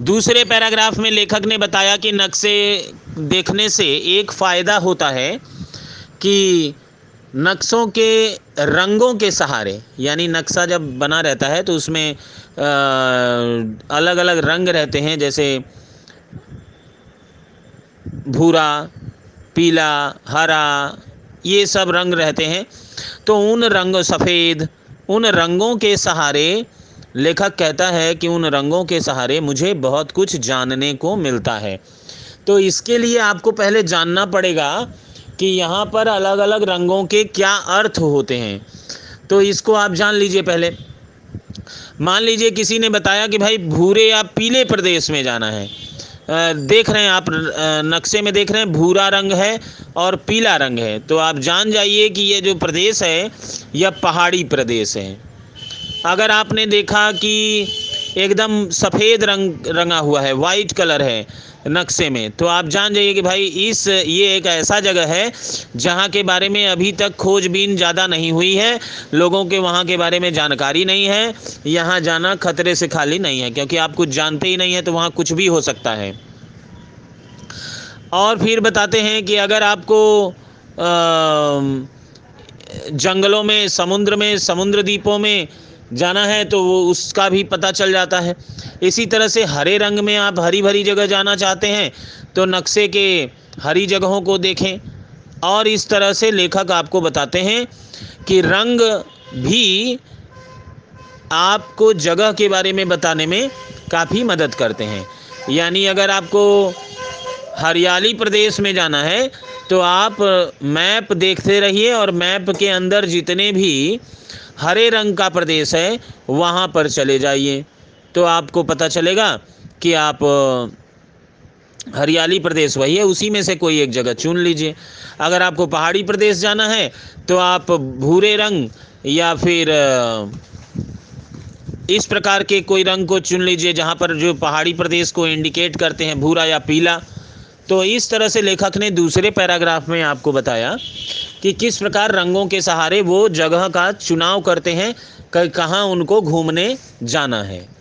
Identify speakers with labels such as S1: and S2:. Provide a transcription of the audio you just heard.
S1: दूसरे पैराग्राफ में लेखक ने बताया कि नक्शे देखने से एक फ़ायदा होता है कि नक्शों के रंगों के सहारे यानी नक्शा जब बना रहता है तो उसमें आ, अलग अलग रंग रहते हैं जैसे भूरा पीला हरा ये सब रंग रहते हैं। तो उन रंग सफ़ेद उन रंगों के सहारे लेखक कहता है कि उन रंगों के सहारे मुझे बहुत कुछ जानने को मिलता है। तो इसके लिए आपको पहले जानना पड़ेगा कि यहाँ पर अलग अलग रंगों के क्या अर्थ होते हैं। तो इसको आप जान लीजिए पहले। मान लीजिए किसी ने बताया कि भाई भूरे या पीले प्रदेश में जाना है। देख रहे हैं आप नक्शे में देख रहे हैं भूरा रंग है और पीला रंग है। तो आप जान जाइए कि ये जो प्रदेश है, यह पहाड़ी प्रदेश है। अगर आपने देखा कि एकदम सफ़ेद रंग रंगा हुआ है वाइट कलर है नक्शे में तो आप जान जाइए कि भाई इस ये एक ऐसा जगह है जहाँ के बारे में अभी तक खोजबीन ज़्यादा नहीं हुई है लोगों के वहाँ के बारे में जानकारी नहीं है यहाँ जाना खतरे से खाली नहीं है क्योंकि आप कुछ जानते ही नहीं है तो वहाँ कुछ भी हो सकता है। और फिर बताते हैं कि अगर आपको आ, जंगलों में समुद्र में समुद्र द्वीपों में जाना है तो वो उसका भी पता चल जाता है। इसी तरह से हरे रंग में आप हरी भरी जगह जाना चाहते हैं तो नक्शे के हरी जगहों को देखें। और इस तरह से लेखक आपको बताते हैं कि रंग भी आपको जगह के बारे में बताने में काफ़ी मदद करते हैं। यानी अगर आपको हरियाली प्रदेश में जाना है तो आप मैप देखते रहिए और मैप के अंदर जितने भी हरे रंग का प्रदेश है, वहाँ पर चले जाइए। तो आपको पता चलेगा कि आप हरियाली प्रदेश वही है, उसी में से कोई एक जगह चुन लीजिए। अगर आपको पहाड़ी प्रदेश जाना है तो आप भूरे रंग या फिर इस प्रकार के कोई रंग को चुन लीजिए, जहाँ पर जो पहाड़ी प्रदेश को इंडिकेट करते हैं, भूरा या पीला। तो इस तरह से लेखक ने दूसरे पैराग्राफ में आपको बताया कि किस प्रकार रंगों के सहारे वो जगह का चुनाव करते हैं, कि, कहाँ उनको घूमने जाना है।